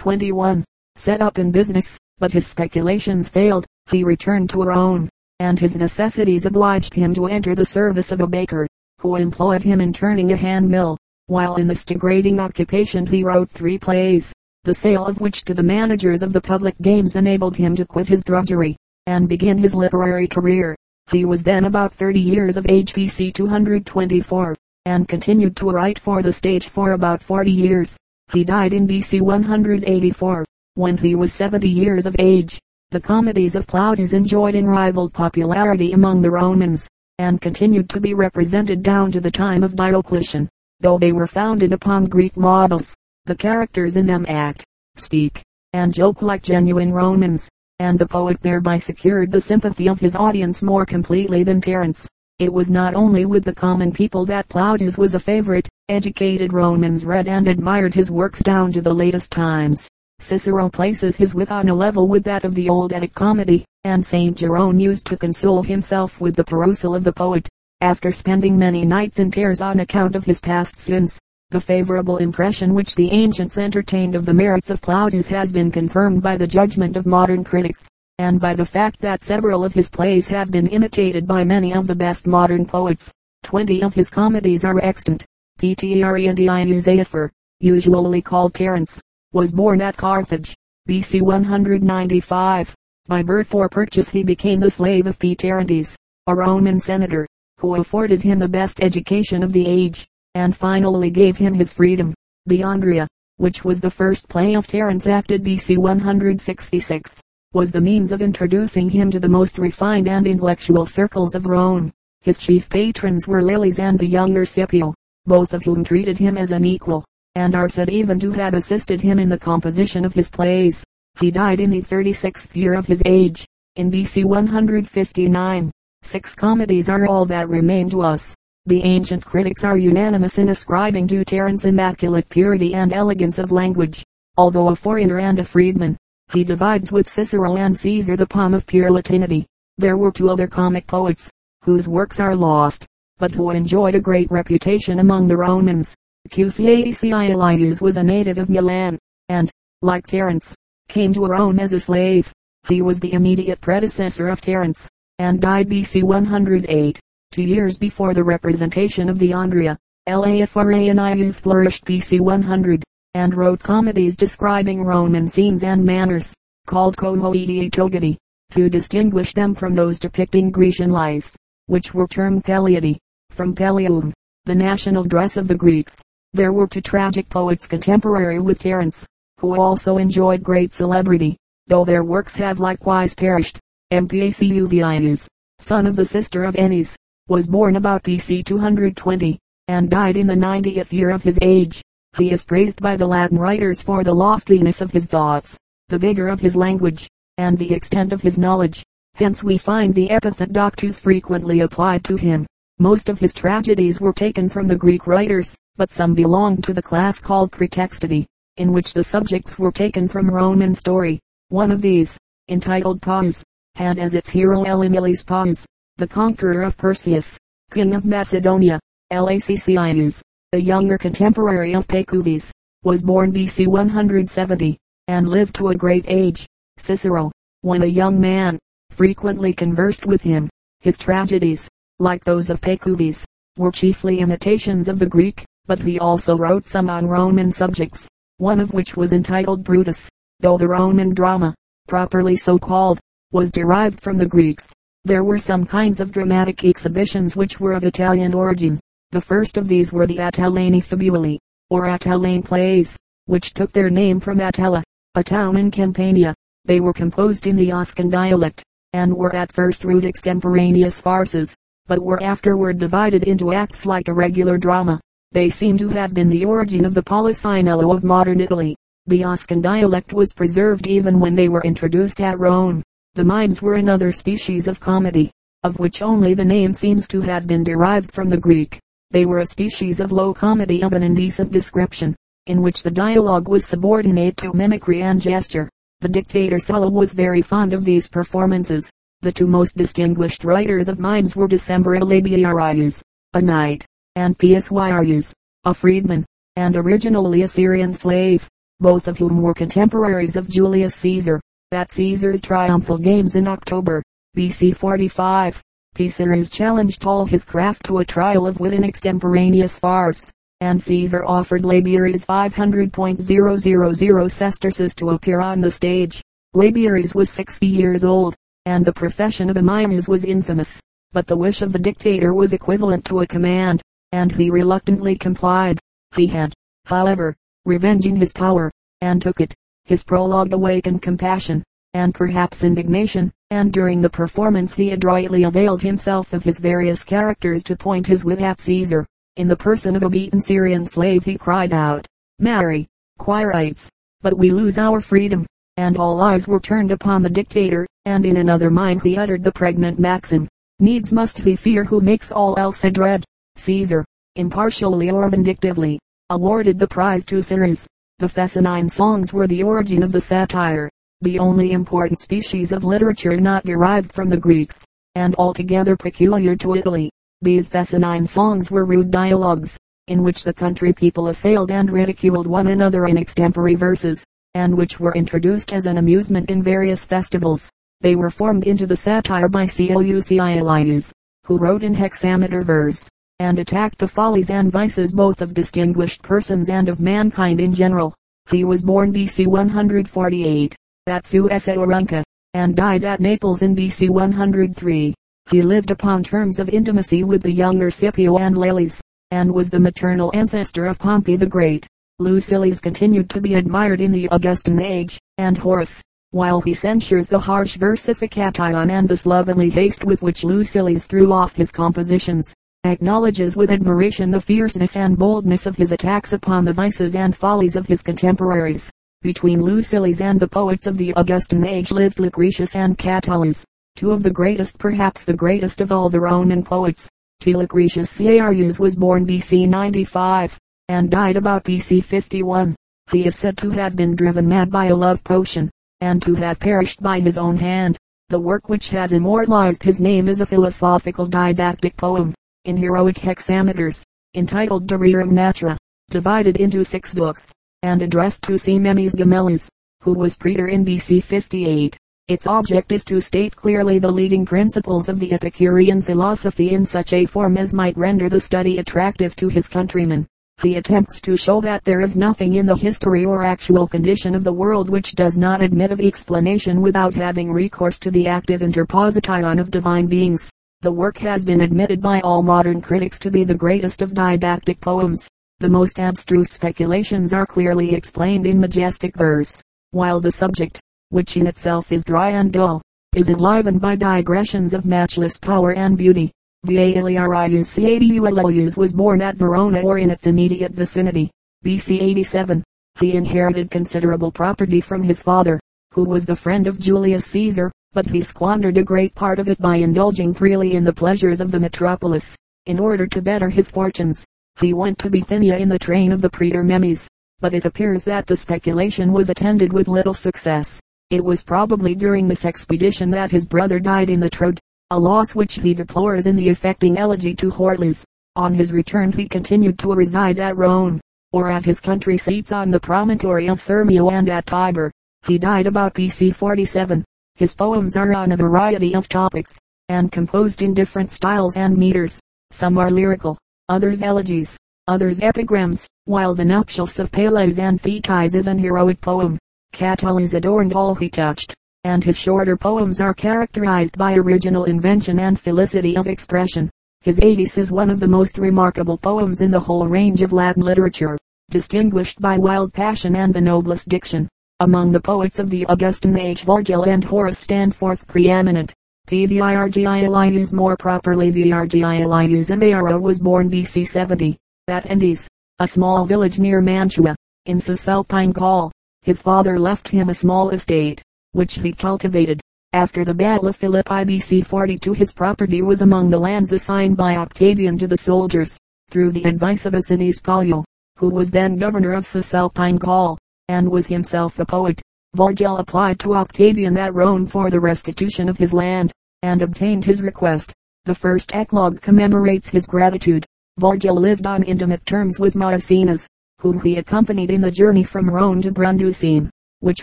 21. Set up in business, but his speculations failed. He returned to Rome, and his necessities obliged him to enter the service of a baker, who employed him in turning a hand mill. While in this degrading occupation he wrote three plays, the sale of which to the managers of the public games enabled him to quit his drudgery, and begin his literary career. He was then about 30 years of age BC 224, and continued to write for the stage for about 40 years. He died in BC 184, when he was 70 years of age. The comedies of Plautus enjoyed unrivaled popularity among the Romans, and continued to be represented down to the time of Diocletian, though they were founded upon Greek models. The characters in them act, speak, and joke like genuine Romans, and the poet thereby secured the sympathy of his audience more completely than Terence. It was not only with the common people that Plautus was a favorite, educated Romans read and admired his works down to the latest times. Cicero places his wit on a level with that of the old Attic comedy, and St. Jerome used to console himself with the perusal of the poet, after spending many nights in tears on account of his past sins. The favorable impression which the ancients entertained of the merits of Plautus has been confirmed by the judgment of modern critics, and by the fact that several of his plays have been imitated by many of the best modern poets. Twenty of his comedies are extant. P.T.R. and Zephyr, usually called Terence, was born at Carthage, BC 195. By birth or purchase he became the slave of Pterandes, a Roman senator, who afforded him the best education of the age, and finally gave him his freedom. The Andria, which was the first play of Terence acted BC 166, was the means of introducing him to the most refined and intellectual circles of Rome. His chief patrons were Laelius and the younger Scipio, both of whom treated him as an equal and are said even to have assisted him in the composition of his plays. He died in the 36th year of his age, in BC 159. Six comedies are all that remain to us. The ancient critics are unanimous in ascribing to Terence immaculate purity and elegance of language. Although a foreigner and a freedman, he divides with Cicero and Caesar the palm of pure Latinity. There were two other comic poets, whose works are lost, but who enjoyed a great reputation among the Romans. Cusatius Aelius was a native of Milan, and, like Terence, came to Rome as a slave. He was the immediate predecessor of Terence, and died BC 108, two years before the representation of the Andria. L. Afranius flourished BC 100, and wrote comedies describing Roman scenes and manners, called Comoediae Togatae, to distinguish them from those depicting Grecian life, which were termed Palliatae, from Pallium, the national dress of the Greeks. There were two tragic poets contemporary with Terence, who also enjoyed great celebrity, though their works have likewise perished. M. Pacuvius, son of the sister of Ennius, was born about BC 220, and died in the 90th year of his age. He is praised by the Latin writers for the loftiness of his thoughts, the vigor of his language, and the extent of his knowledge. Hence we find the epithet doctus frequently applied to him. Most of his tragedies were taken from the Greek writers, but some belonged to the class called Praetextatae, in which the subjects were taken from Roman story. One of these, entitled Paus, had as its hero Elenilis Paus, the conqueror of Perseus, king of Macedonia. L. Accius, the younger contemporary of Pacuvius, was born BC 170, and lived to a great age. Cicero, when a young man, frequently conversed with him. His tragedies, like those of Pacuvius, were chiefly imitations of the Greek, but he also wrote some on Roman subjects, one of which was entitled Brutus, though the Roman drama, properly so called, was derived from the Greeks. There were some kinds of dramatic exhibitions which were of Italian origin. The first of these were the Atellanae Fabulae, or Atellane plays, which took their name from Atella, a town in Campania. They were composed in the Oscan dialect, and were at first rude extemporaneous farces, but were afterward divided into acts like a regular drama. They seem to have been the origin of the Polisinello of modern Italy. The Oscan dialect was preserved even when they were introduced at Rome. The mimes were another species of comedy, of which only the name seems to have been derived from the Greek. They were a species of low comedy of an indecent description, in which the dialogue was subordinate to mimicry and gesture. The dictator Sulla was very fond of these performances. The two most distinguished writers of mimes were Decimus Laberius, a knight, and Pius Warius, a freedman, and originally a Syrian slave. both of whom were contemporaries of Julius Caesar. At Caesar's triumphal games in October, BC 45, Caesar's challenged all his craft to a trial of wit in extemporaneous farce, and Caesar offered Laberius 500.000 sesterces to appear on the stage. Laberius was 60 years old, and the profession of a mimes was infamous, but the wish of the dictator was equivalent to a command, and he reluctantly complied. He had, however, revenge in his power, and took it. His prologue awakened compassion, and perhaps indignation, and during the performance he adroitly availed himself of his various characters to point his wit at Caesar. In the person of a beaten Syrian slave he cried out, Marry, Quirites, but we lose our freedom, and all eyes were turned upon the dictator, and in another mind he uttered the pregnant maxim, Needs must he fear who makes all else a dread. Caesar, impartially or vindictively, awarded the prize to Syrus. The Fescennine songs were the origin of the satire, the only important species of literature not derived from the Greeks, and altogether peculiar to Italy. These Fescennine songs were rude dialogues, in which the country people assailed and ridiculed one another in extempore verses, and which were introduced as an amusement in various festivals. They were formed into the satire by Colucius, who wrote in hexameter verse, and attacked the follies and vices both of distinguished persons and of mankind in general. He was born BC 148 at Suessa Aurunca, and died at Naples in BC 103. He lived upon terms of intimacy with the younger Scipio and Laelius, and was the maternal ancestor of Pompey the Great. Lucilius continued to be admired in the Augustan age, and Horace, while he censures the harsh versification and the slovenly haste with which Lucilius threw off his compositions, acknowledges with admiration the fierceness and boldness of his attacks upon the vices and follies of his contemporaries. Between Lucilius and the poets of the Augustan age lived Lucretius and Catullus, two of the greatest perhaps the greatest of all the Roman poets. T. Lucretius Carus was born BC 95, and died about BC 51. He is said to have been driven mad by a love potion, and to have perished by his own hand. The work which has immortalized his name is a philosophical didactic poem, in heroic hexameters, entitled De Rerum Natura, divided into six books and addressed to Ximenes Gemellus, who was praetor in BC 58. Its object is to state clearly the leading principles of the Epicurean philosophy in such a form as might render the study attractive to his countrymen. He attempts to show that there is nothing in the history or actual condition of the world which does not admit of explanation without having recourse to the active interposition of divine beings. The work has been admitted by all modern critics to be the greatest of didactic poems. The most abstruse speculations are clearly explained in majestic verse, while the subject, which in itself is dry and dull, is enlivened by digressions of matchless power and beauty. Valerius Catullus was born at Verona or in its immediate vicinity, BC 87. He inherited considerable property from his father, who was the friend of Julius Caesar, but he squandered a great part of it by indulging freely in the pleasures of the metropolis. In order to better his fortunes, he went to Bithynia in the train of the praetor Memmius, but it appears that the speculation was attended with little success. It was probably during this expedition that his brother died in the Troad, a loss which he deplores in the affecting elegy to Hortalus. On his return he continued to reside at Rome, or at his country seats on the promontory of Sirmio and at Tibur. He died about BC 47. His poems are on a variety of topics, and composed in different styles and meters. Some are lyrical, others elegies, others epigrams, while the nuptials of Peleus and Thetis is an heroic poem. Catullus adorned all he touched, and his shorter poems are characterized by original invention and felicity of expression. His Aetius is one of the most remarkable poems in the whole range of Latin literature, distinguished by wild passion and the noblest diction. Among the poets of the Augustan age Virgil and Horace stand forth preeminent. Virgilius more properly Virgilius Amaro was born BC 70, at Andes, a small village near Mantua, in Cisalpine Gaul. His father left him a small estate, which he cultivated. After the Battle of Philippi BC 42 his property was among the lands assigned by Octavian to the soldiers, through the advice of Asinius Pollio, who was then governor of Cisalpine Gaul, and was himself a poet. Virgil applied to Octavian at Rome for the restitution of his land, and obtained his request. The first eclogue commemorates his gratitude. Virgil lived on intimate terms with Maecenas, whom he accompanied in the journey from Rome to Brundusium, which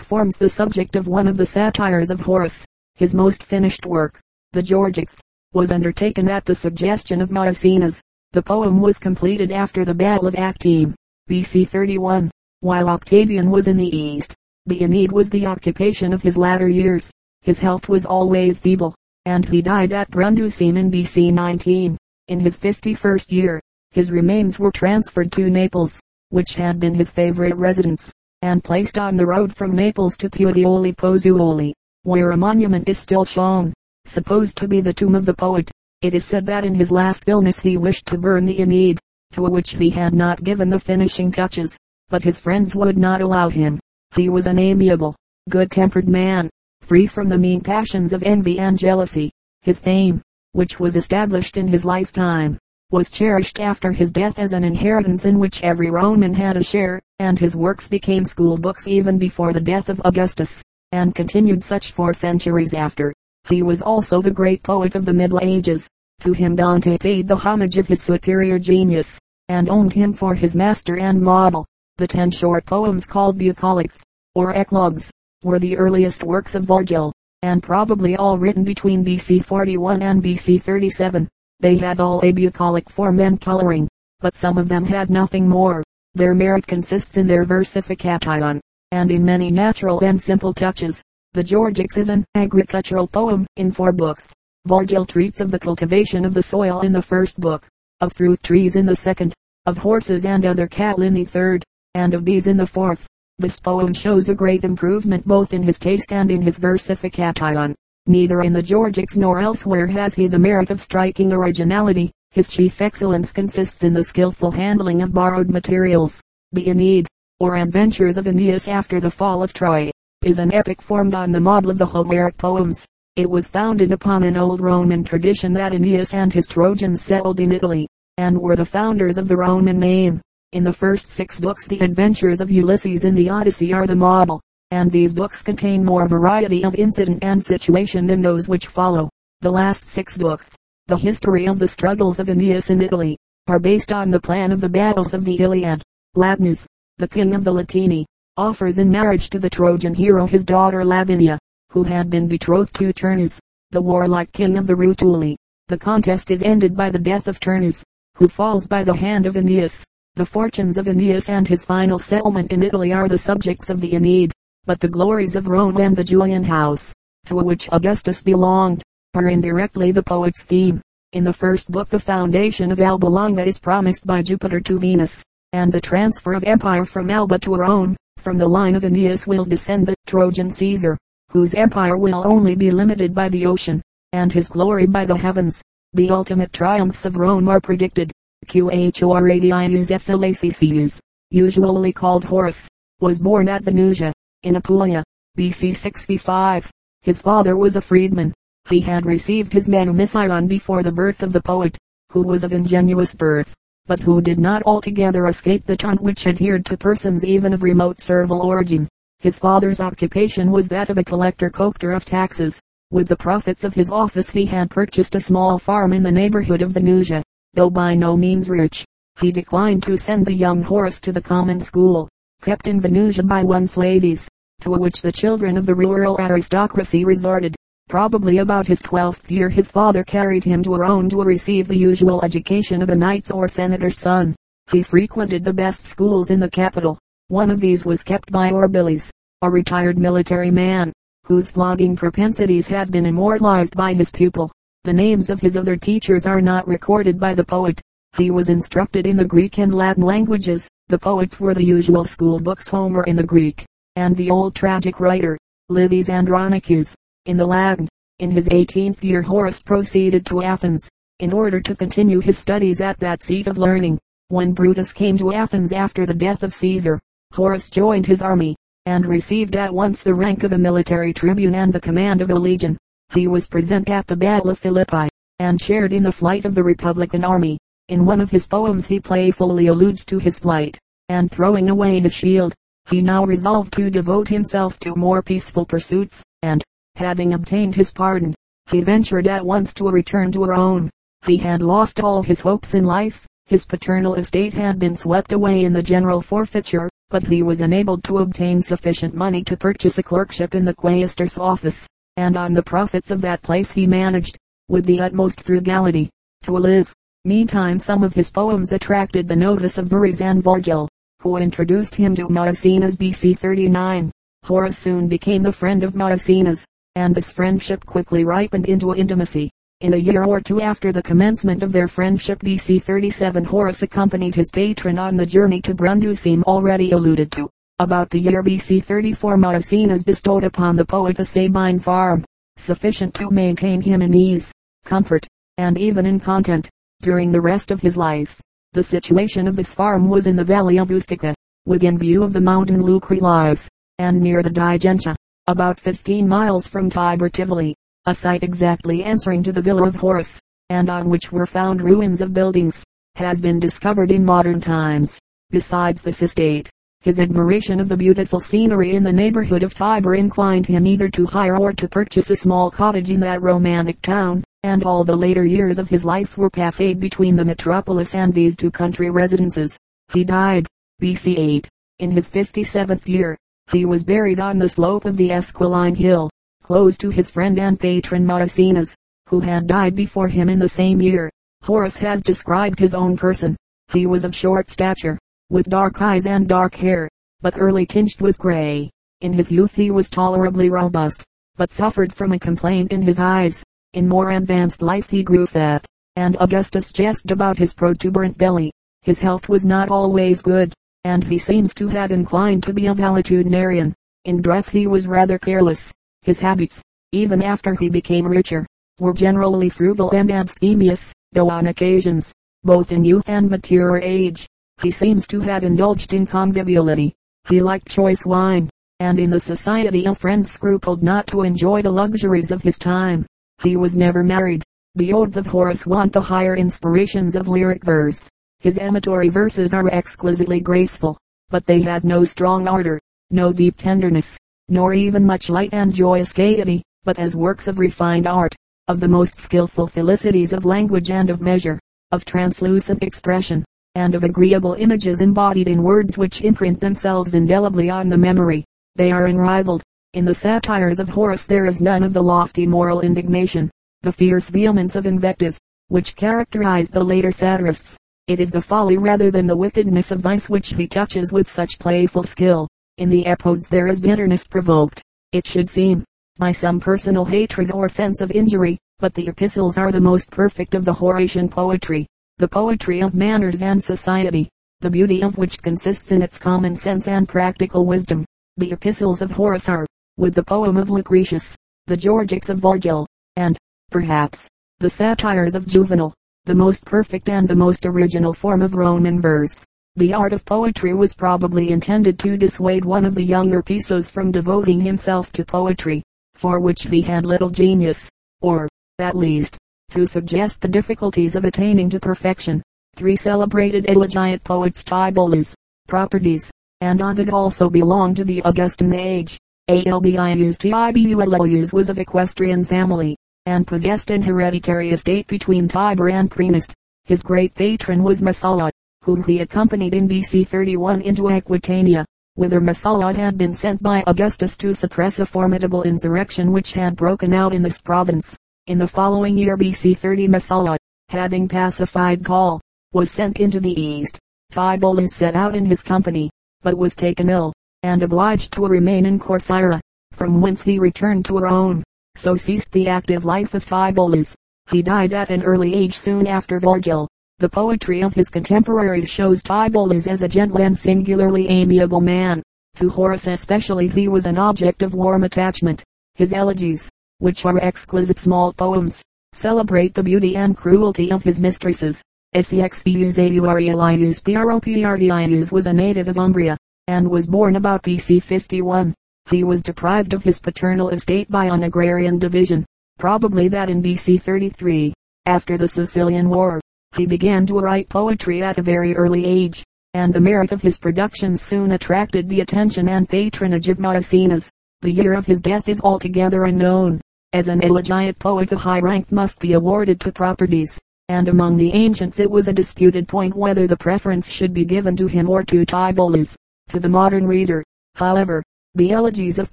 forms the subject of one of the satires of Horace. His most finished work, the Georgics, was undertaken at the suggestion of Maecenas. The poem was completed after the Battle of Actium, BC 31, while Octavian was in the East. The Aeneid was the occupation of his latter years. His health was always feeble, and he died at Brundusium in BC 19. In his 51st year, his remains were transferred to Naples, which had been his favorite residence, and placed on the road from Naples to Puteoli Pozzuoli, where a monument is still shown, supposed to be the tomb of the poet. It is said that in his last illness he wished to burn the Aeneid, to which he had not given the finishing touches, but his friends would not allow him. He was an amiable, good-tempered man, free from the mean passions of envy and jealousy. His fame, which was established in his lifetime, was cherished after his death as an inheritance in which every Roman had a share, and his works became school books even before the death of Augustus, and continued such for centuries after. He was also the great poet of the Middle Ages. To him Dante paid the homage of his superior genius, and owned him for his master and model. The ten short poems called Bucolics, or Eclogues, were the earliest works of Virgil, and probably all written between BC 41 and BC 37. They had all a bucolic form and coloring, but some of them had nothing more. Their merit consists in their versification, and in many natural and simple touches. The Georgics is an agricultural poem in four books. Virgil treats of the cultivation of the soil in the first book, of fruit trees in the second, of horses and other cattle in the third, and of bees in the fourth. This poem shows a great improvement both in his taste and in his versification. Neither in the Georgics nor elsewhere has he the merit of striking originality. His chief excellence consists in the skillful handling of borrowed materials. The Aeneid, or Adventures of Aeneas after the fall of Troy, is an epic formed on the model of the Homeric poems. It was founded upon an old Roman tradition that Aeneas and his Trojans settled in Italy, and were the founders of the Roman name. In the first six books the adventures of Ulysses in the Odyssey are the model and these books contain more variety of incident and situation than those which follow. The last six books, the history of the struggles of Aeneas in Italy, are based on the plan of the battles of the Iliad. Latinus, the king of the Latini, offers in marriage to the Trojan hero his daughter Lavinia, who had been betrothed to Turnus, the warlike king of the Rutuli. The contest is ended by the death of Turnus, who falls by the hand of Aeneas. The fortunes of Aeneas and his final settlement in Italy are the subjects of the Aeneid but the glories of Rome and the Julian house, to which Augustus belonged, are indirectly the poet's theme. In the first book the foundation of Alba Longa is promised by Jupiter to Venus, and the transfer of empire from Alba to Rome, from the line of Aeneas will descend the Trojan Caesar, whose empire will only be limited by the ocean, and his glory by the heavens. The ultimate triumphs of Rome are predicted. Q. Horatius Ephialacicius, usually called Horace, was born at Venusia, in Apulia, BC 65. His father was a freedman. He had received his manumission before the birth of the poet, who was of ingenuous birth, but who did not altogether escape the taunt which adhered to persons even of remote servile origin. His father's occupation was that of a collector coactor of taxes. With the profits of his office he had purchased a small farm in the neighborhood of Venusia. Though by no means rich, he declined to send the young Horace to the common school kept in Venusia by one Flavius, to which the children of the rural aristocracy resorted. Probably about his twelfth year his father carried him to Rome to receive the usual education of a knight's or senator's son. He frequented the best schools in the capital. One of these was kept by Orbilius, a retired military man, whose flogging propensities had been immortalized by his pupil. The names of his other teachers are not recorded by the poet. He was instructed in the Greek and Latin languages, the poets were the usual school books Homer in the Greek, and the old tragic writer, Livius Andronicus, in the Latin. In his 18th year Horace proceeded to Athens, in order to continue his studies at that seat of learning. When Brutus came to Athens after the death of Caesar, Horace joined his army, and received at once the rank of a military tribune and the command of a legion. He was present at the battle of Philippi, and shared in the flight of the Republican army. In one of his poems he playfully alludes to his flight, and throwing away his shield, he now resolved to devote himself to more peaceful pursuits, and, having obtained his pardon, he ventured at once to return to Rome. He had lost all his hopes in life, His paternal estate had been swept away in the general forfeiture, but he was enabled to obtain sufficient money to purchase a clerkship in the quaestor's office, and on the profits of that place he managed, with the utmost frugality, to live. Meantime some of his poems attracted the notice of Varius and Virgil, who introduced him to Maecenas BC 39. Horace soon became the friend of Maecenas, and this friendship quickly ripened into intimacy. In a year or two after the commencement of their friendship BC 37 Horace accompanied his patron on the journey to Brundusium already alluded to. About the year BC 34 Maecenas bestowed upon the poet a Sabine farm, sufficient to maintain him in ease, comfort, and even in content, during the rest of his life. The situation of this farm was in the valley of Ustica, within view of the mountain Lucretilis, and near the Digentia, about 15 miles from Tibur Tivoli a site exactly answering to the villa of Horace, and on which were found ruins of buildings, has been discovered in modern times. Besides this estate, his admiration of the beautiful scenery in the neighborhood of Tibur inclined him either to hire or to purchase a small cottage in that romantic town, and all the later years of his life were passed between the metropolis and these two country residences. He died, BC 8, in his 57th year. He was buried on the slope of the Esquiline Hill, close to his friend and patron Maecenas, who had died before him in the same year. Horace has described his own person. He was of short stature, with dark eyes and dark hair, but early tinged with gray. In his youth he was tolerably robust, but suffered from a complaint in his eyes. In more advanced life he grew fat, and Augustus jested about his protuberant belly. His health was not always good, and he seems to have inclined to be a valetudinarian. In dress he was rather careless, his habits, even after he became richer, were generally frugal and abstemious, though on occasions, both in youth and mature age, he seems to have indulged in conviviality. He liked choice wine, and in the society of friends scrupled not to enjoy the luxuries of his time. He was never married. The odes of Horace want the higher inspirations of lyric verse. His amatory verses are exquisitely graceful, but they have no strong ardor, no deep tenderness, nor even much light and joyous gaiety, but as works of refined art, of the most skilful felicities of language and of measure, of translucent expression, and of agreeable images embodied in words which imprint themselves indelibly on the memory. They are unrivaled. In the satires of Horace there is none of the lofty moral indignation, the fierce vehemence of invective, which characterized the later satirists. It is the folly rather than the wickedness of vice which he touches with such playful skill. In the epodes there is bitterness provoked, it should seem, by some personal hatred or sense of injury, but the epistles are the most perfect of the Horatian poetry, the poetry of manners and society, the beauty of which consists in its common sense and practical wisdom. The epistles of Horace are, with the poem of Lucretius, the Georgics of Virgil, and, perhaps, the satires of Juvenal, the most perfect and the most original form of Roman verse. The art of poetry was probably intended to dissuade one of the younger Pisos from devoting himself to poetry, for which he had little genius, or, at least, to suggest the difficulties of attaining to perfection. Three celebrated elegiac poets Tibullus, Propertius, and Ovid also belong to the Augustan age. Albius Tibullus was of equestrian family, and possessed an hereditary estate between Tibur and Praeneste. His great patron was Messala, whom he accompanied in BC 31 into Aquitania, whither Messala had been sent by Augustus to suppress a formidable insurrection which had broken out in this province. In the following year BC 30 Messala, having pacified Gaul, was sent into the east. Tibullus set out in his company, but was taken ill, and obliged to remain in Corcyra, from whence he returned to Rome. So ceased the active life of Tibullus. He died at an early age soon after Virgil. The poetry of his contemporaries shows Tibullus as a gentle and singularly amiable man. To Horace especially he was an object of warm attachment. His elegies, which are exquisite small poems, celebrate the beauty and cruelty of his mistresses. Sexpius Aurelius Propertius was a native of Umbria, and was born about BC 51. He was deprived of his paternal estate by an agrarian division, probably that in BC 33, after the Sicilian War. He began to write poetry at a very early age, and the merit of his productions soon attracted the attention and patronage of Maecenas. The year of his death is altogether unknown, as an elegiac poet of high rank must be awarded to Propertius, and among the ancients it was a disputed point whether the preference should be given to him or to Tibullus. To the modern reader, however, the elegies of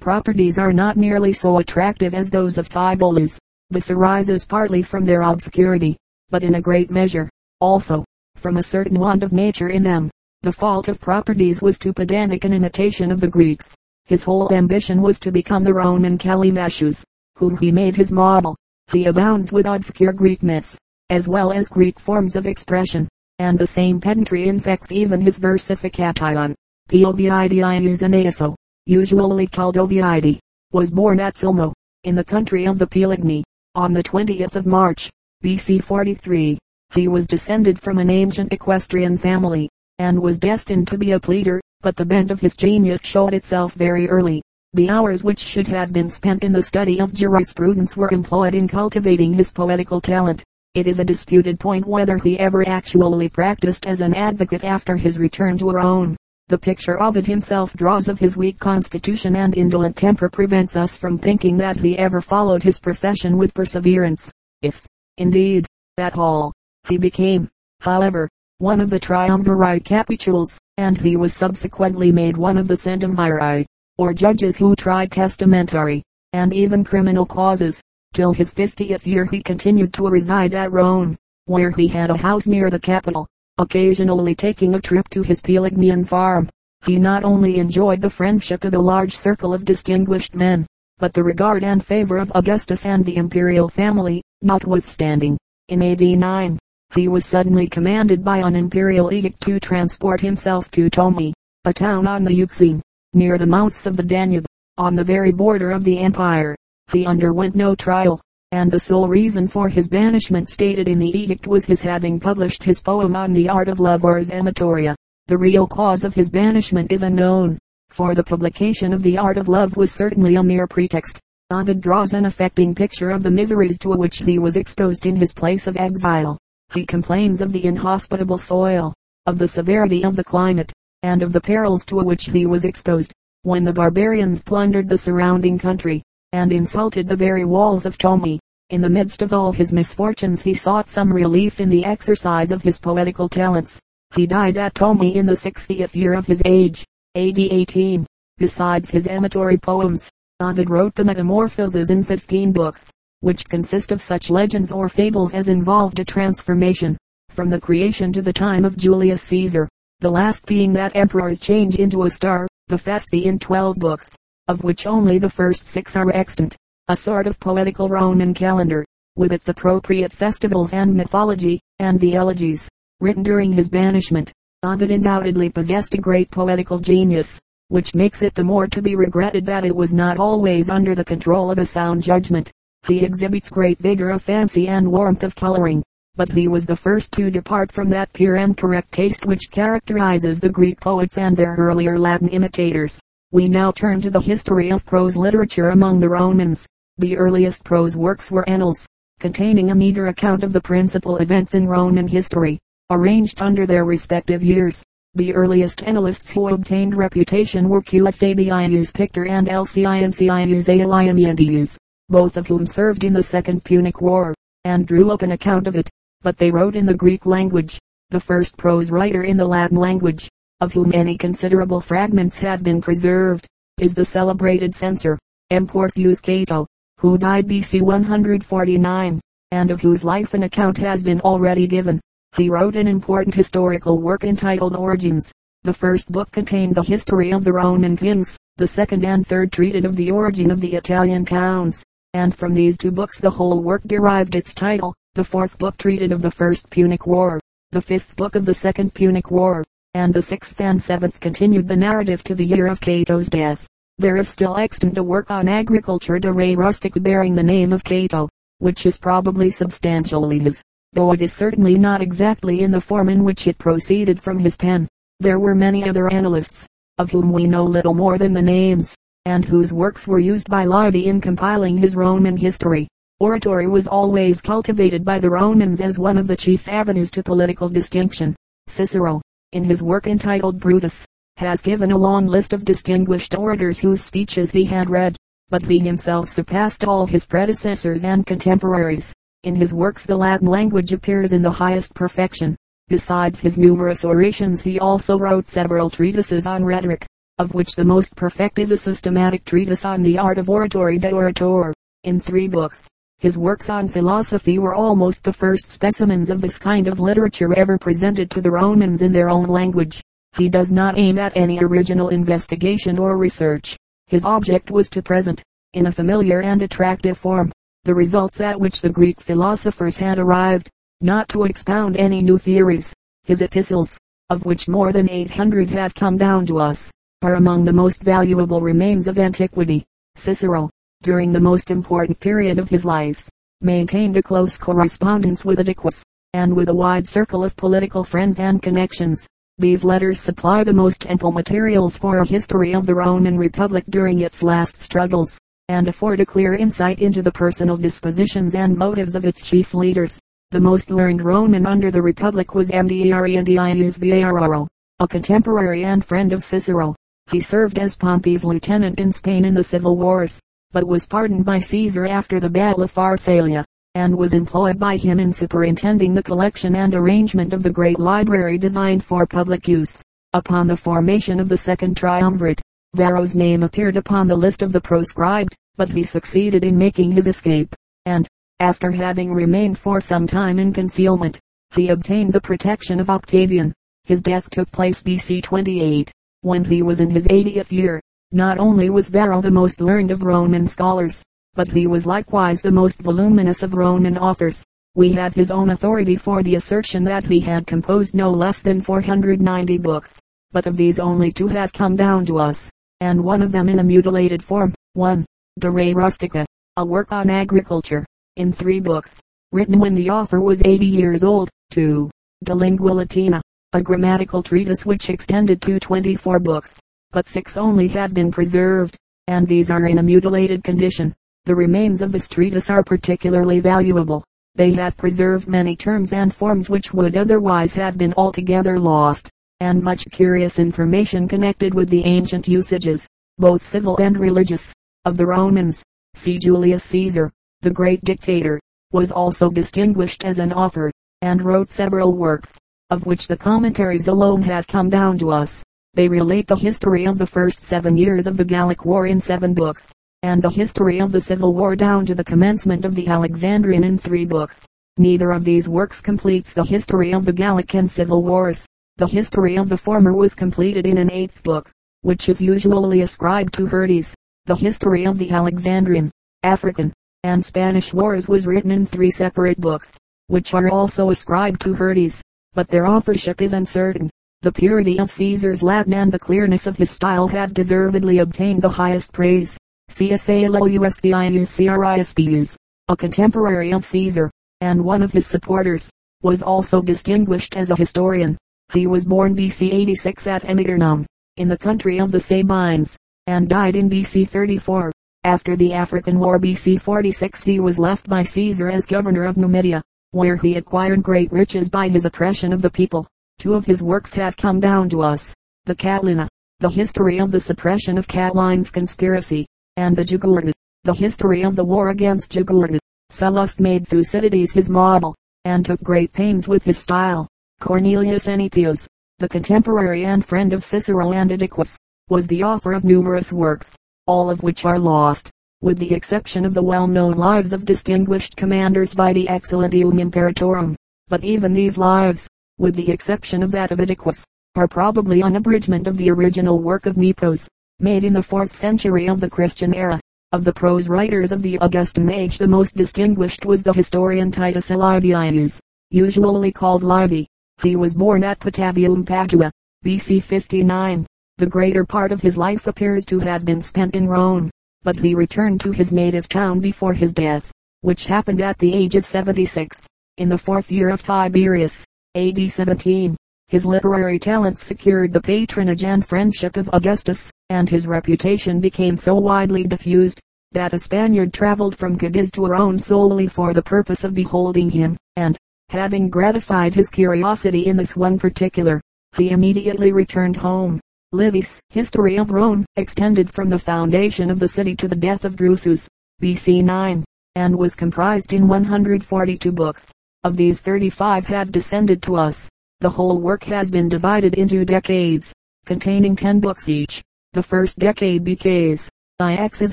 Propertius are not nearly so attractive as those of Tibullus. This arises partly from their obscurity, but in a great measure, also, from a certain want of nature in them. The fault of Propertius was too pedantic an imitation of the Greeks. His whole ambition was to become the Roman Callimachus, whom he made his model. He abounds with obscure Greek myths, as well as Greek forms of expression, and the same pedantry infects even his versification. P. Ovidius Anaeso, usually called Ovidi, was born at Sulmo, in the country of the Peligni, on the 20th of March, BC 43. He was descended from an ancient equestrian family, and was destined to be a pleader, but the bent of his genius showed itself very early. The hours which should have been spent in the study of jurisprudence were employed in cultivating his poetical talent. It is a disputed point whether he ever actually practiced as an advocate after his return to Rome. The picture of it himself draws of his weak constitution and indolent temper prevents us from thinking that he ever followed his profession with perseverance. If, indeed, at all, he became, however, one of the triumvirate capitules, and he was subsequently made one of the centumviri, or judges who tried testamentary, and even criminal causes. Till his fiftieth year he continued to reside at Rome, where he had a house near the capital occasionally taking a trip to his Pelignian farm. He not only enjoyed the friendship of a large circle of distinguished men, but the regard and favor of Augustus and the imperial family, notwithstanding, in AD 9, he was suddenly commanded by an imperial edict to transport himself to Tomi, a town on the Euxine, near the mouths of the Danube, on the very border of the empire. He underwent no trial, and the sole reason for his banishment stated in the edict was his having published his poem on the art of love or amatoria. The real cause of his banishment is unknown, for the publication of the art of love was certainly a mere pretext. Ovid draws an affecting picture of the miseries to which he was exposed in his place of exile. He complains of the inhospitable soil, of the severity of the climate, and of the perils to which he was exposed, when the barbarians plundered the surrounding country and insulted the very walls of Tomi. In the midst of all his misfortunes he sought some relief in the exercise of his poetical talents. He died at Tomi in the 60th year of his age, AD 18. Besides his amatory poems, Ovid wrote the Metamorphoses in 15 books, which consist of such legends or fables as involved a transformation, from the creation to the time of Julius Caesar, the last being that emperor's change into a star, the Fasti in 12 books of which only the first six are extant, a sort of poetical Roman calendar, with its appropriate festivals and mythology, and the elegies, written during his banishment. Ovid undoubtedly possessed a great poetical genius, which makes it the more to be regretted that it was not always under the control of a sound judgment. He exhibits great vigor of fancy and warmth of coloring, but he was the first to depart from that pure and correct taste which characterizes the Greek poets and their earlier Latin imitators. We now turn to the history of prose literature among the Romans. The earliest prose works were annals, containing a meager account of the principal events in Roman history, arranged under their respective years. The earliest annalists who obtained reputation were Q. Fabius Pictor and L. Cincius Aelianius, both of whom served in the Second Punic War, and drew up an account of it, but they wrote in the Greek language. The first prose writer in the Latin language, of whom any considerable fragments have been preserved, is the celebrated censor, M. Porcius Cato, who died BC 149, and of whose life an account has been already given. He wrote an important historical work entitled Origins. The first book contained the history of the Roman kings, the second and third treated of the origin of the Italian towns, and from these two books the whole work derived its title. The fourth book treated of the First Punic War, the fifth book of the Second Punic War, and the sixth and seventh continued the narrative to the year of Cato's death. There is still extant a work on agriculture de re rustic bearing the name of Cato, which is probably substantially his, though it is certainly not exactly in the form in which it proceeded from his pen. There were many other annalists, of whom we know little more than the names, and whose works were used by Livy in compiling his Roman history. Oratory was always cultivated by the Romans as one of the chief avenues to political distinction. Cicero, in his work entitled Brutus, has given a long list of distinguished orators whose speeches he had read, but he himself surpassed all his predecessors and contemporaries In his works the Latin language appears in the highest perfection. Besides his numerous orations he also wrote several treatises on rhetoric, of which the most perfect is a systematic treatise on the art of oratory de orator, in three books. His works on philosophy were almost the first specimens of this kind of literature ever presented to the Romans in their own language. He does not aim at any original investigation or research. His object was to present, in a familiar and attractive form, the results at which the Greek philosophers had arrived, not to expound any new theories. His epistles, of which more than 800 have come down to us, are among the most valuable remains of antiquity. Cicero, during the most important period of his life, maintained a close correspondence with Atticus, and with a wide circle of political friends and connections. These letters supply the most ample materials for a history of the Roman Republic during its last struggles and afford a clear insight into the personal dispositions and motives of its chief leaders. The most learned Roman under the Republic was Amdiariandius Varro, a contemporary and friend of Cicero. He served as Pompey's lieutenant in Spain in the civil wars, but was pardoned by Caesar after the Battle of Pharsalia, and was employed by him in superintending the collection and arrangement of the great library designed for public use. Upon the formation of the second triumvirate, Varro's name appeared upon the list of the proscribed, but he succeeded in making his escape, and, after having remained for some time in concealment, he obtained the protection of Octavian. His death took place BC 28, when he was in his 80th year. Not only was Varro the most learned of Roman scholars, but he was likewise the most voluminous of Roman authors. We have his own authority for the assertion that he had composed no less than 490 books, but of these only two have come down to us and one of them in a mutilated form. 1. De Re Rustica, a work on agriculture, in three books, written when the author was 80 years old. 2. De Lingua Latina, a grammatical treatise which extended to 24 books, but six only have been preserved, and these are in a mutilated condition. The remains of this treatise are particularly valuable. They have preserved many terms and forms which would otherwise have been altogether lost and much curious information connected with the ancient usages, both civil and religious, of the Romans. See Julius Caesar, the great dictator, was also distinguished as an author, and wrote several works, of which the commentaries alone have come down to us. They relate the history of the first seven years of the Gallic War in seven books, and the history of the Civil War down to the commencement of the Alexandrian in three books. Neither of these works completes the history of the Gallic and Civil Wars. The history of the former was completed in an eighth book, which is usually ascribed to Hirtius. The history of the Alexandrian, African, and Spanish wars was written in three separate books, which are also ascribed to Hirtius, but their authorship is uncertain. The purity of Caesar's Latin and the clearness of his style have deservedly obtained the highest praise. Casalaustius a contemporary of Caesar, and one of his supporters, was also distinguished as a historian. He was born BC 86 at Amiternum, in the country of the Sabines, and died in BC 34. After the African War BC 46 he was left by Caesar as governor of Numidia, where he acquired great riches by his oppression of the people. Two of his works have come down to us. The Catilina, the history of the suppression of Catiline's conspiracy, and the Jugurtha, the history of the war against Jugurtha. Sallust made Thucydides his model, and took great pains with his style. Cornelius Aenipius, the contemporary and friend of Cicero and Atticus, was the author of numerous works, all of which are lost, with the exception of the well-known lives of distinguished commanders by the excellent Excellentium Imperatorum. But even these lives, with the exception of that of Atticus, are probably an abridgment of the original work of Nepos, made in the fourth century of the Christian era. Of the prose writers of the Augustan age the most distinguished was the historian Titus Livius, usually called Livy. He was born at Patavium, Padua, BC 59. The greater part of his life appears to have been spent in Rome, but he returned to his native town before his death, which happened at the age of 76, in the fourth year of Tiberius, AD 17. His literary talents secured the patronage and friendship of Augustus, and his reputation became so widely diffused, that a Spaniard traveled from Cadiz to Rome solely for the purpose of beholding him, and, Having gratified his curiosity in this one particular, he immediately returned home. Livy's History of Rome extended from the foundation of the city to the death of Drusus, BC 9. and was comprised in 142 books. Of these 35 have descended to us. The whole work has been divided into decades, containing 10 books each. The first decade BK's IX is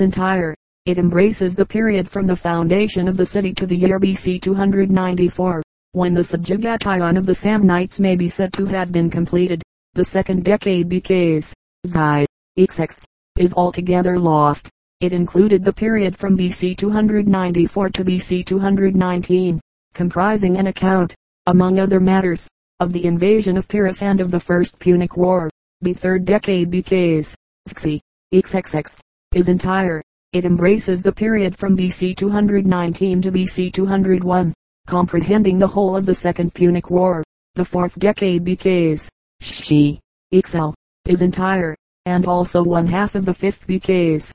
entire. It embraces the period from the foundation of the city to the year BC 294, when the subjugation of the Samnites may be said to have been completed. The second decade BK's XX, is altogether lost. It included the period from BC 294 to BC 219 comprising an account, among other matters, of the invasion of Pyrrhus and of the First Punic War. The third decade BK's XXX is entire. It embraces the period from BC 219 to BC 201, comprehending the whole of the Second Punic War. The fourth decade BK's XL is entire, and also one half of the fifth BK's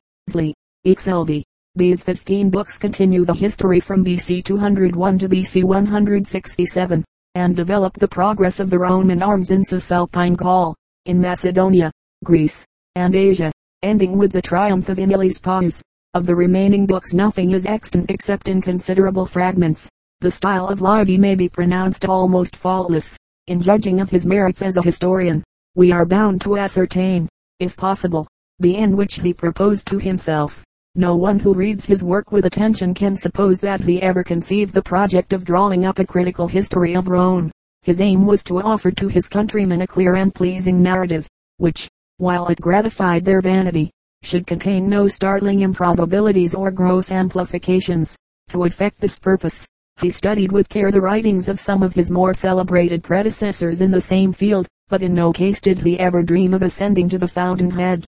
XLV. These 15 books continue the history from BC 201 to BC 167, and develop the progress of the Roman arms in Cisalpine Gaul, in Macedonia, Greece, and Asia, ending with the triumph of Aemilius Paulus. Of the remaining books nothing is extant except in considerable fragments. The style of Livy may be pronounced almost faultless. In judging of his merits as a historian, we are bound to ascertain, if possible, the end which he proposed to himself. No one who reads his work with attention can suppose that he ever conceived the project of drawing up a critical history of Rome. His aim was to offer to his countrymen a clear and pleasing narrative, which, while it gratified their vanity, should contain no startling improbabilities or gross amplifications. To effect this purpose, he studied with care the writings of some of his more celebrated predecessors in the same field, but in no case did he ever dream of ascending to the fountain head.